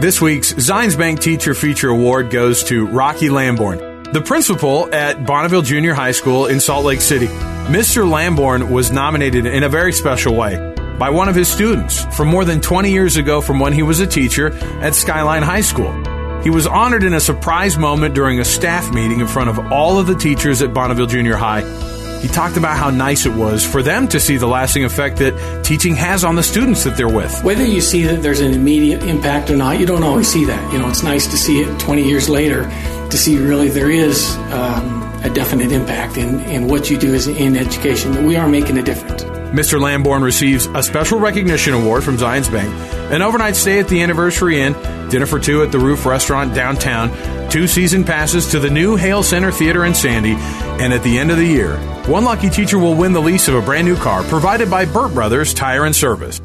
This week's Zions Bank Teacher Feature Award goes to Rocky Lambourne, the principal at Bonneville Junior High School in Salt Lake City. Mr. Lambourne was nominated in a very special way by one of his students from more than 20 years ago from when he was a teacher at Skyline High School. He was honored in a surprise moment during a staff meeting in front of all of the teachers at Bonneville Junior High. He talked about how nice it was for them to see the lasting effect that teaching has on the students that they're with. Whether you see that there's an immediate impact or not, you don't always see that. You know, it's nice to see it 20 years later to see really there is um, a definite impact in, in what you do as in education, that we are making a difference. Mr. Lambourne receives a special recognition award from Zions Bank, an overnight stay at the Anniversary Inn, dinner for two at the Roof Restaurant downtown, two season passes to the new Hale Center Theater in Sandy, and at the end of the year, one lucky teacher will win the lease of a brand new car provided by Burt Brothers Tire and Service.